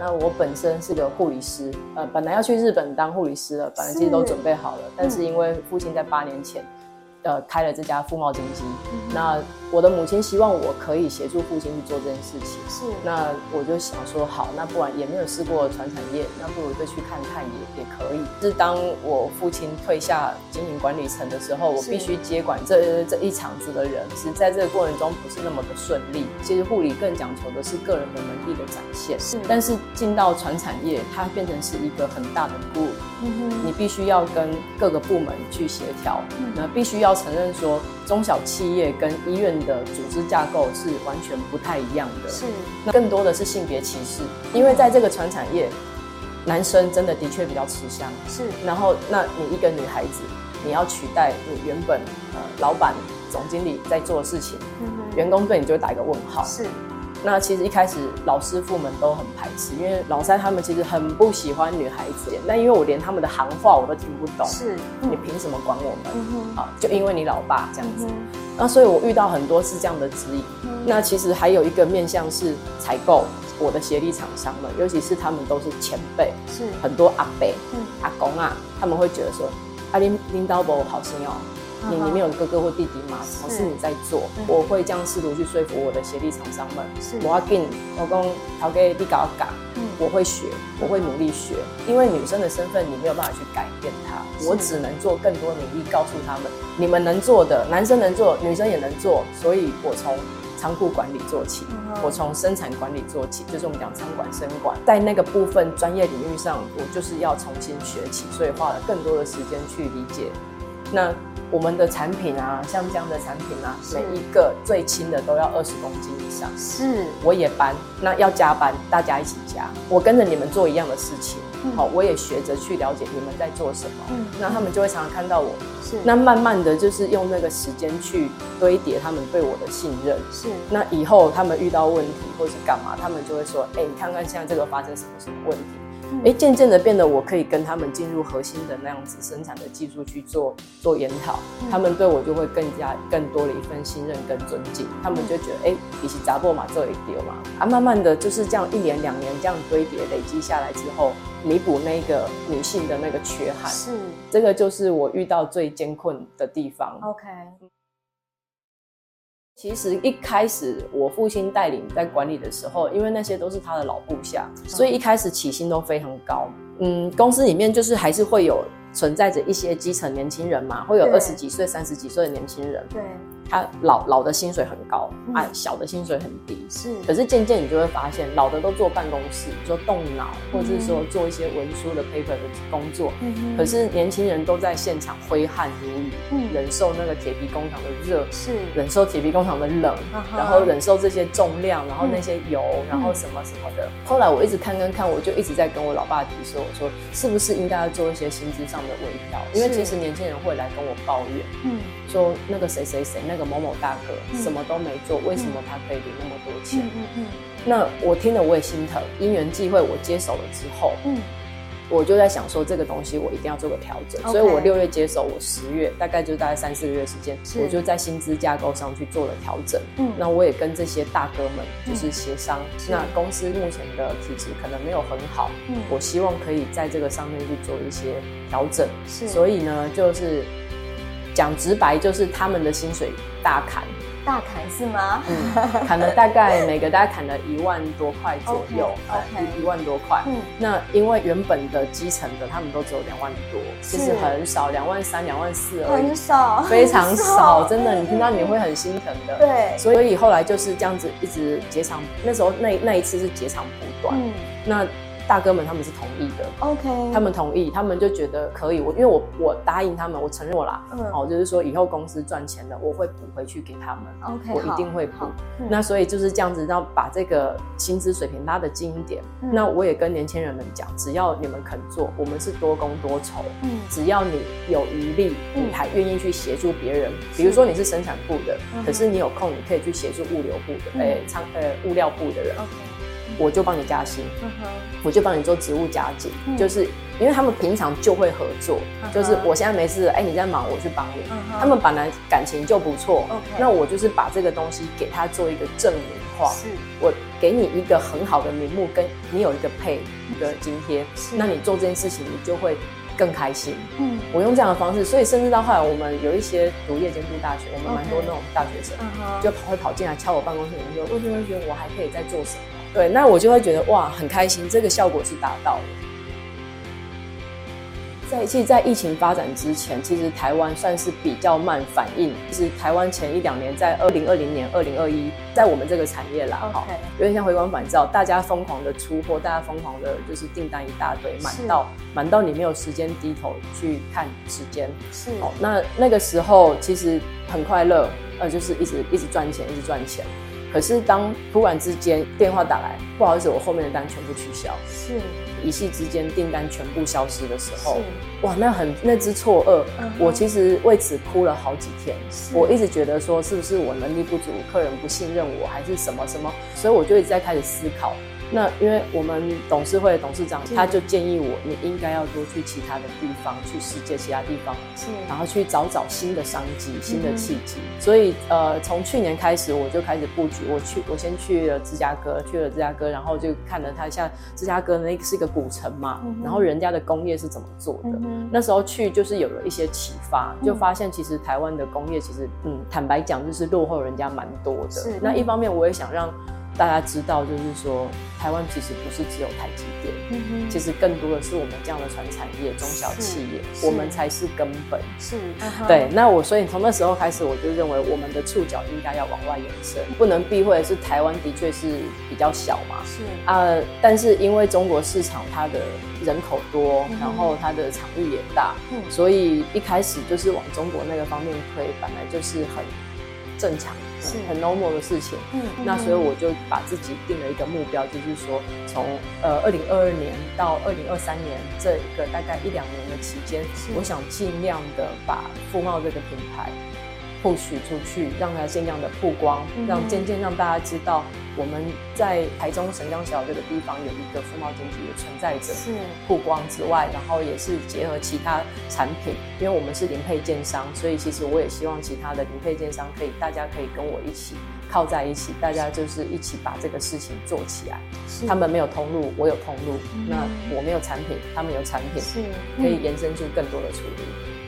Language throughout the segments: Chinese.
那我本身是个护理师，呃，本来要去日本当护理师了，本来其实都准备好了，是但是因为父亲在八年前。呃，开了这家富茂金机。嗯、那我的母亲希望我可以协助父亲去做这件事情。是。那我就想说，好，那不然也没有试过传产业，那不如就去看看也也可以。是当我父亲退下经营管理层的时候，我必须接管这这一场子的人。其实在这个过程中不是那么的顺利。其实护理更讲求的是个人的能力的展现。是。但是进到传产业，它变成是一个很大的 group。嗯哼。你必须要跟各个部门去协调。嗯。那必须要。要承认说，中小企业跟医院的组织架构是完全不太一样的。是，那更多的是性别歧视，因为在这个传产业，男生真的的确比较吃香。是，然后那你一个女孩子，你要取代你原本呃老板、总经理在做的事情，嗯，员工对你就会打一个问号。是。那其实一开始老师傅们都很排斥，因为老三他们其实很不喜欢女孩子。那因为我连他们的行话我都听不懂，是，你凭什么管我们？嗯、啊，就因为你老爸这样子。那所以我遇到很多是这样的指引。嗯、那其实还有一个面向是采购我的协力厂商们，尤其是他们都是前辈，是很多阿伯、嗯、阿公啊，他们会觉得说，阿林领导伯好心哦。你里面有哥哥或弟弟吗？什么是你在做？我会这样试图去说服我的协力厂商们。是，我要给你，老公，交给你搞搞。嗯，我会学，我会努力学。因为女生的身份，你没有办法去改变她。我只能做更多努力，告诉他们，你们能做的，男生能做，女生也能做。所以我从仓库管理做起，我从生产管理做起，就是我们讲仓管、生管，在那个部分专业领域上，我就是要重新学起，所以花了更多的时间去理解。那。我们的产品啊，像这样的产品啊，每一个最轻的都要二十公斤以上。是，我也搬，那要加班，大家一起加。我跟着你们做一样的事情，好、嗯，我也学着去了解你们在做什么。嗯，那他们就会常常看到我。是，那慢慢的就是用那个时间去堆叠他们对我的信任。是，那以后他们遇到问题或是干嘛，他们就会说：“哎、欸，你看看现在这个发生什么什么问题。”哎，渐渐的变得我可以跟他们进入核心的那样子生产的技术去做做研讨，他们对我就会更加更多的一份信任跟尊敬，他们就觉得哎，比起砸破马这一丢嘛啊，慢慢的就是这样一年两年这样堆叠累积下来之后，弥补那个女性的那个缺憾，是这个就是我遇到最艰困的地方。OK。其实一开始我父亲带领在管理的时候，因为那些都是他的老部下，所以一开始起薪都非常高。嗯，公司里面就是还是会有存在着一些基层年轻人嘛，会有二十几岁、三十几岁的年轻人。对。他老老的薪水很高，啊，小的薪水很低。是，可是渐渐你就会发现，老的都坐办公室，说动脑，或者是说做一些文书的 paper 的工作。嗯，可是年轻人都在现场挥汗如雨，嗯，忍受那个铁皮工厂的热，是，忍受铁皮工厂的冷，然后忍受这些重量，然后那些油，然后什么什么的。后来我一直看跟看，我就一直在跟我老爸提说，我说是不是应该要做一些薪资上的微调？因为其实年轻人会来跟我抱怨，嗯，说那个谁谁谁那个。某某大哥什么都没做，为什么他可以领那么多钱？嗯嗯，那我听了我也心疼。因缘际会，我接手了之后，嗯，我就在想说这个东西我一定要做个调整。所以我六月接手，我十月大概就大概三四个月时间，我就在薪资架构上去做了调整。嗯，那我也跟这些大哥们就是协商。那公司目前的体质可能没有很好，嗯，我希望可以在这个上面去做一些调整。是，所以呢，就是。讲直白就是他们的薪水大砍，大砍是吗？嗯，砍了大概每个大概砍了一万多块左右，一一万多块。嗯，那因为原本的基层的他们都只有两万多，其实很少，两万三、两万四而已，很少，非常少，真的，你听到你会很心疼的。对，所以后来就是这样子一直截长，那时候那那一次是截长补短，嗯，那。大哥们他们是同意的，OK，他们同意，他们就觉得可以。我因为我我答应他们，我承诺啦，嗯，哦，就是说以后公司赚钱了，我会补回去给他们，OK，我一定会补。那所以就是这样子，让把这个薪资水平拉得近一点。那我也跟年轻人们讲，只要你们肯做，我们是多工多酬。嗯，只要你有余力，你还愿意去协助别人，比如说你是生产部的，可是你有空，你可以去协助物流部的，哎，仓呃物料部的人。我就帮你加薪，uh. 我就帮你做职务加减，嗯、就是因为他们平常就会合作，uh. 就是我现在没事，哎，你在忙，我去帮你。Uh. 他们本来感情就不错那我就是把这个东西给他做一个证明化，是我给你一个很好的名目，跟你有一个配一个津贴，那你做这件事情，你就会更开心。嗯，我用这样的方式，所以甚至到后来，我们有一些读夜间部大学，我们蛮多那种大学生.就跑会跑进来敲我办公室门，就问同学，我还可以再做什么？对，那我就会觉得哇，很开心，这个效果是达到了。在其实，在疫情发展之前，其实台湾算是比较慢反应。其实台湾前一两年，在二零二零年、二零二一，在我们这个产业啦，哈、有点像回光返照，大家疯狂的出货，大家疯狂的就是订单一大堆，满到满到你没有时间低头去看时间。是，哦，那那个时候其实很快乐，呃，就是一直一直赚钱，一直赚钱。可是当突然之间电话打来，不好意思，我后面的单全部取消。是。一夕之间订单全部消失的时候，哇，那很那只错愕，我其实为此哭了好几天。我一直觉得说，是不是我能力不足，客人不信任我，还是什么什么？所以我就一直在开始思考。那因为我们董事会的董事长，他就建议我，你应该要多去其他的地方，去世界其他地方，是，然后去找找新的商机、新的契机。嗯、所以，呃，从去年开始，我就开始布局。我去，我先去了芝加哥，去了芝加哥，然后就看了他，像芝加哥那个是一个古城嘛、嗯，然后人家的工业是怎么做的。嗯、那时候去就是有了一些启发，就发现其实台湾的工业其实，嗯，坦白讲就是落后人家蛮多的。那一方面我也想让。大家知道，就是说，台湾其实不是只有台积电，嗯，其实更多的是我们这样的传产业、中小企业，我们才是根本。是，对。那我所以从那时候开始，我就认为我们的触角应该要往外延伸，不能避讳的是台湾的确是比较小嘛。是啊，但是因为中国市场它的人口多，然后它的场域也大，嗯，所以一开始就是往中国那个方面推，本来就是很正常。是很 normal 的事情，嗯，那所以我就把自己定了一个目标，就是说从呃二零二二年到二零二三年这一个大概一两年的期间，我想尽量的把富茂这个品牌。Push 出去，让它尽量的曝光，让渐渐让大家知道我们在台中神江小这个地方有一个富茂经济的存在者。是曝光之外，然后也是结合其他产品，因为我们是零配件商，所以其实我也希望其他的零配件商可以，大家可以跟我一起靠在一起，大家就是一起把这个事情做起来。他们没有通路，我有通路；那我没有产品，他们有产品，是可以延伸出更多的出路。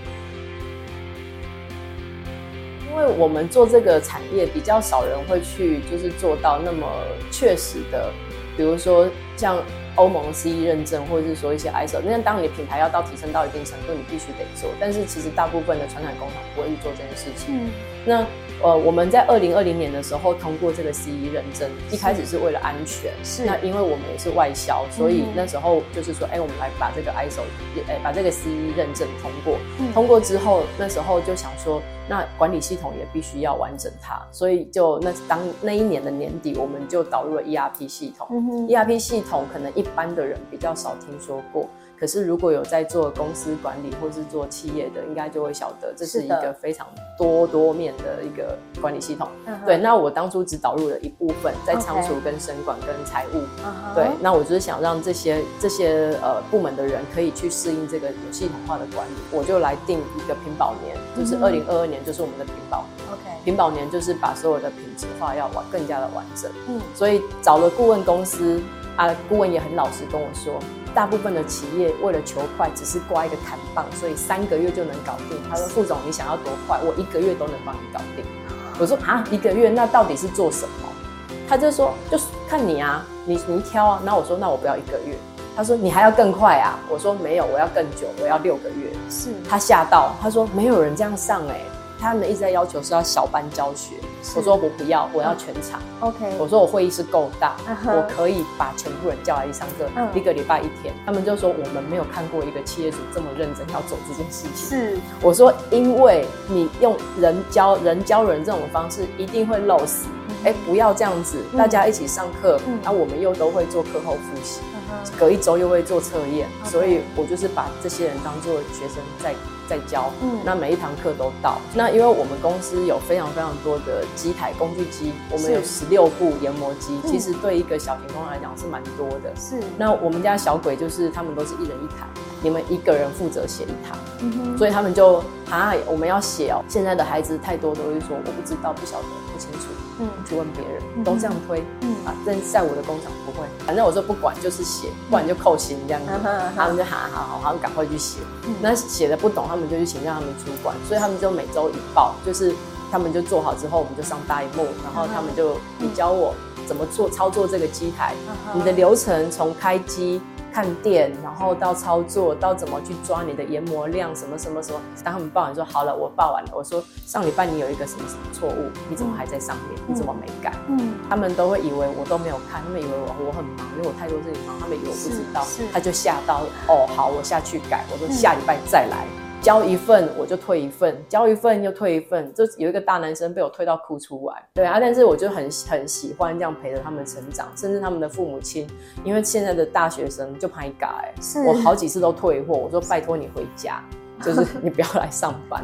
因为我们做这个产业，比较少人会去，就是做到那么确实的，比如说像欧盟 CE 认证，或者是说一些 ISO，那当你的品牌要到提升到一定程度，你必须得做。但是其实大部分的传统工厂不会去做这件事情。嗯，那。呃，我们在二零二零年的时候通过这个 CE 认证，一开始是为了安全。是。那因为我们也是外销，所以那时候就是说，哎、欸，我们来把这个 ISO，哎、欸，把这个 CE 认证通过。嗯。通过之后，那时候就想说，那管理系统也必须要完整它，所以就那当那一年的年底，我们就导入了 ERP 系统。嗯。ERP 系统可能一般的人比较少听说过。可是，如果有在做公司管理或是做企业的，应该就会晓得，这是一个非常多多面的一个管理系统。对，那我当初只导入了一部分，在仓储、跟生管、跟财务。对，那我就是想让这些这些呃部门的人可以去适应这个有系统化的管理，我就来定一个品保年，就是二零二二年就是我们的品保。OK，品保年就是把所有的品质化要完更加的完整。嗯，所以找了顾问公司啊，顾问也很老实跟我说。大部分的企业为了求快，只是挂一个砍棒，所以三个月就能搞定。他说：“副总，你想要多快？我一个月都能帮你搞定。”我说：“啊，一个月那到底是做什么？”他就说：“就是看你啊，你你挑啊。”那我说：“那我不要一个月。”他说：“你还要更快啊？”我说：“没有，我要更久，我要六个月。”是他吓到，他说：“没有人这样上哎、欸。”他们一直在要求是要小班教学，我说我不要，我要全场。OK，我说我会议室够大，uh. 我可以把全部人叫来一上课，uh. 一个礼拜一天。他们就说我们没有看过一个企业主这么认真要走这件事情。是，我说因为你用人教人教人这种方式一定会漏死。哎、uh 不要这样子，大家一起上课，那、uh 我们又都会做课后复习，uh. 隔一周又会做测验.所以我就是把这些人当做学生在。在教，嗯，那每一堂课都到。那因为我们公司有非常非常多的机台工具机，我们有十六部研磨机，其实对一个小型工来讲是蛮多的。是。那我们家小鬼就是他们都是一人一台，你们一个人负责写一台，嗯哼，所以他们就啊，我们要写哦。现在的孩子太多都会说我不知道、不晓得、不清楚，嗯，去问别人，都这样推，嗯啊，但是在我的工厂不会，反正我说不管就是写，不然就扣薪这样子，他们就好好好，他们赶快去写。那写的不懂，他们就去请教他们主管，所以他们就每周一报，就是他们就做好之后，我们就上大萤幕，然后他们就你教我怎么做操作这个机台，你的流程从开机。看店，然后到操作，到怎么去抓你的研磨量，什么什么什么。当他们报完说好了，我报完了。我说上礼拜你有一个什么什么错误，你怎么还在上面？嗯、你怎么没改？嗯，他们都会以为我都没有看，他们以为我我很忙，因为我太多事情忙，他们以为我不知道，他就吓到哦，好，我下去改。我说下礼拜再来。嗯交一份我就退一份，交一份又退一份，就有一个大男生被我退到哭出来。对啊，但是我就很很喜欢这样陪着他们成长，甚至他们的父母亲，因为现在的大学生就拍嘎哎我好几次都退货，我说拜托你回家，就是你不要来上班。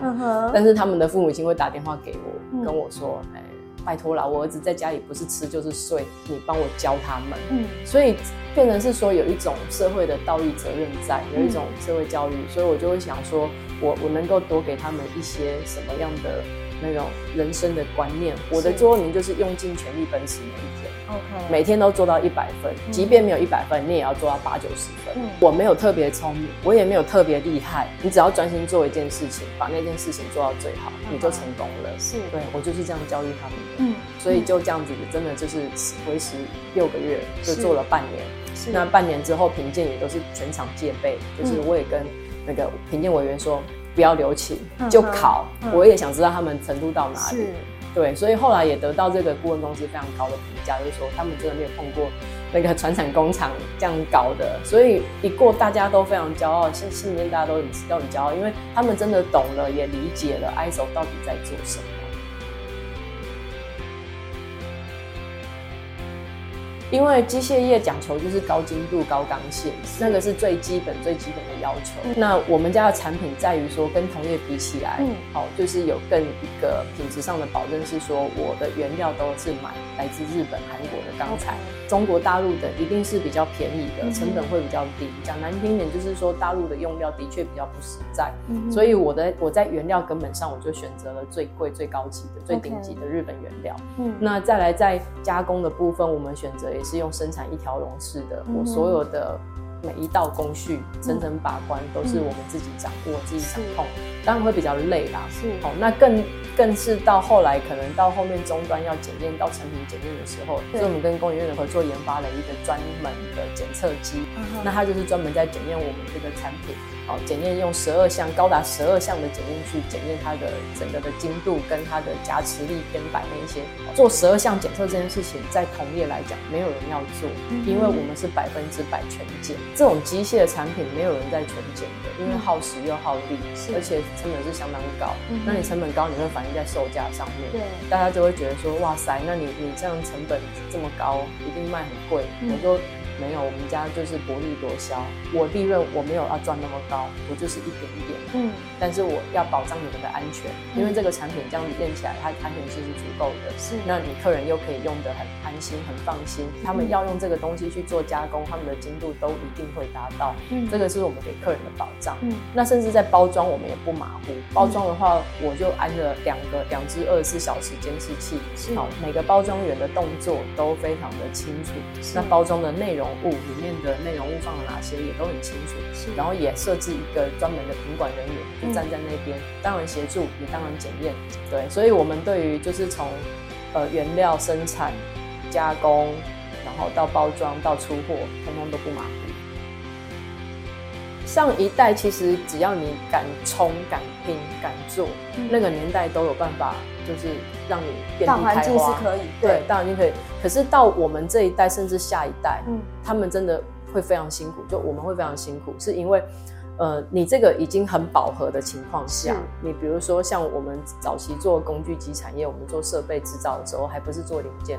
但是他们的父母亲会打电话给我，跟我说，哎。拜托了，我儿子在家里不是吃就是睡，你帮我教他们。嗯，所以变成是说有一种社会的道义责任在，有一种社会教育，嗯、所以我就会想说，我我能够多给他们一些什么样的那种人生的观念。我的座右铭就是用尽全力奔驰每一天。OK，每天都做到一百分，即便没有一百分，你也要做到八九十分。嗯、我没有特别聪明，我也没有特别厉害，你只要专心做一件事情，把那件事情做到最好，嗯、你就成功了。是，对，我就是这样教育他们的。嗯，所以就这样子，真的就是维持六个月，就做了半年。是，那半年之后评鉴也都是全场戒备，就是我也跟那个评鉴委员说，不要留情，就考。嗯、我也想知道他们程度到哪里。对，所以后来也得到这个顾问公司非常高的评价，就是说他们真的没有碰过那个船产工厂这样搞的，所以一过大家都非常骄傲，心心里面大家都很都很骄傲，因为他们真的懂了，也理解了 ISO 到底在做什么。因为机械业讲求就是高精度、高刚性，那个是最基本、最基本的要求。嗯、那我们家的产品在于说，跟同业比起来，嗯，好，就是有更一个品质上的保证，是说我的原料都是买来自日本、韩国的钢材中国大陆的一定是比较便宜的，成本会比较低。讲、嗯、难听点，就是说大陆的用料的确比较不实在，嗯、所以我的我在原料根本上，我就选择了最贵、最高级的、最顶级的日本原料。嗯，那再来在加工的部分，我们选择。也是用生产一条龙式的，我所有的每一道工序层层把关都是我们自己掌握、自己掌控，当然会比较累啦。是，好，那更更是到后来，可能到后面终端要检验到成品检验的时候，所以我们跟工研院的合作研发了一个专门的检测机，那它就是专门在检验我们这个产品。好，检验用十二项高达十二项的检验去检验它的整个的精度跟它的夹持力偏摆那一些，做十二项检测这件事情，在同业来讲没有人要做，因为我们是百分之百全检，这种机械的产品没有人在全检的，因为耗时又耗力，而且成本是相当高。那你成本高，你会反映在售价上面，对，大家就会觉得说，哇塞，那你你这样成本这么高，一定卖很贵。我说。没有，我们家就是薄利多销。我利润我没有要赚那么高，我就是一点一点。嗯，但是我要保障你们的安全，因为这个产品这样子练起来，它安全性是足够的。是，那你客人又可以用得很安心、很放心。他们要用这个东西去做加工，他们的精度都一定会达到。嗯，这个是我们给客人的保障。嗯，那甚至在包装，我们也不马虎。包装的话，我就安了两个两只二十四小时监视器。是，好，每个包装员的动作都非常的清楚。那包装的内容。物里面的内容物放了哪些也都很清楚，然后也设置一个专门的品管人员，就站在那边，嗯、当然协助，也当然检验，对，所以我们对于就是从呃原料生产、加工，然后到包装到出货，通通都不马虎。上一代其实只要你敢冲、敢拼、敢做，嗯、那个年代都有办法。就是让你遍地开花，大环境是可以，对，对，大环境可以。可是到我们这一代，甚至下一代，嗯，他们真的会非常辛苦。就我们会非常辛苦，是因为，呃，你这个已经很饱和的情况下，你比如说像我们早期做工具机产业，我们做设备制造的时候，还不是做零件，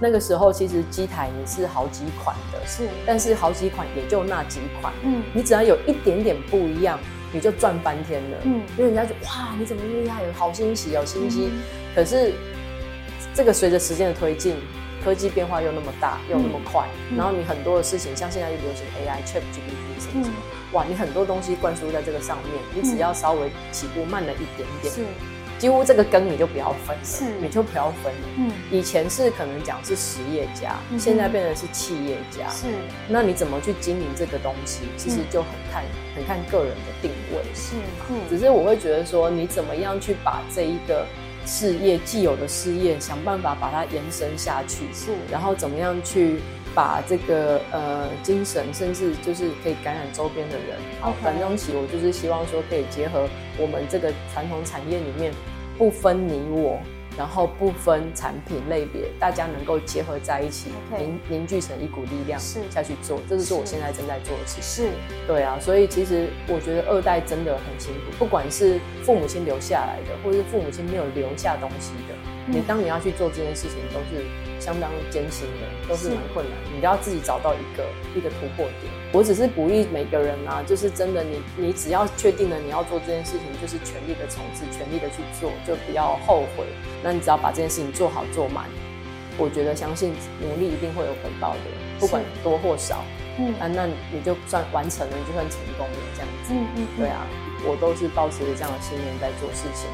那个时候其实机台也是好几款的，是，但是好几款也就那几款，嗯，你只要有一点点不一样。你就赚翻天了。嗯，因为人家就哇，你怎么厉害，好新奇，有信息。嗯、可是这个随着时间的推进，科技变化又那么大，又那么快，嗯、然后你很多的事情，像现在又流行 AI、ChatGPT 什么什么，哇，你很多东西灌输在这个上面，你只要稍微起步慢了一点点。是。几乎这个根你就不要分了，是，你就不要分了。嗯，以前是可能讲是实业家，嗯、现在变成是企业家。是，那你怎么去经营这个东西，其实就很看、嗯、很看个人的定位。是，嗯，只是我会觉得说，你怎么样去把这一个事业既有的事业，想办法把它延伸下去。是，然后怎么样去把这个呃精神，甚至就是可以感染周边的人。好，反正起我就是希望说，可以结合我们这个传统产业里面。不分你我，然后不分产品类别，大家能够结合在一起，凝凝聚成一股力量，是下去做，这就是我现在正在做的事情。是，对啊，所以其实我觉得二代真的很辛苦，不管是父母亲留下来的，或是父母亲没有留下东西的，嗯、你当你要去做这件事情，都是相当艰辛的，都是蛮困难，你都要自己找到一个一个突破点。我只是鼓励每个人啊，就是真的你，你你只要确定了你要做这件事情，就是全力的冲刺，全力的去做，就不要后悔。那你只要把这件事情做好做满，我觉得相信努力一定会有回报的，不管多或少。嗯，啊，那你就算完成了，你就算成功了，这样子。嗯嗯，对啊，我都是抱持着这样的信念在做事情。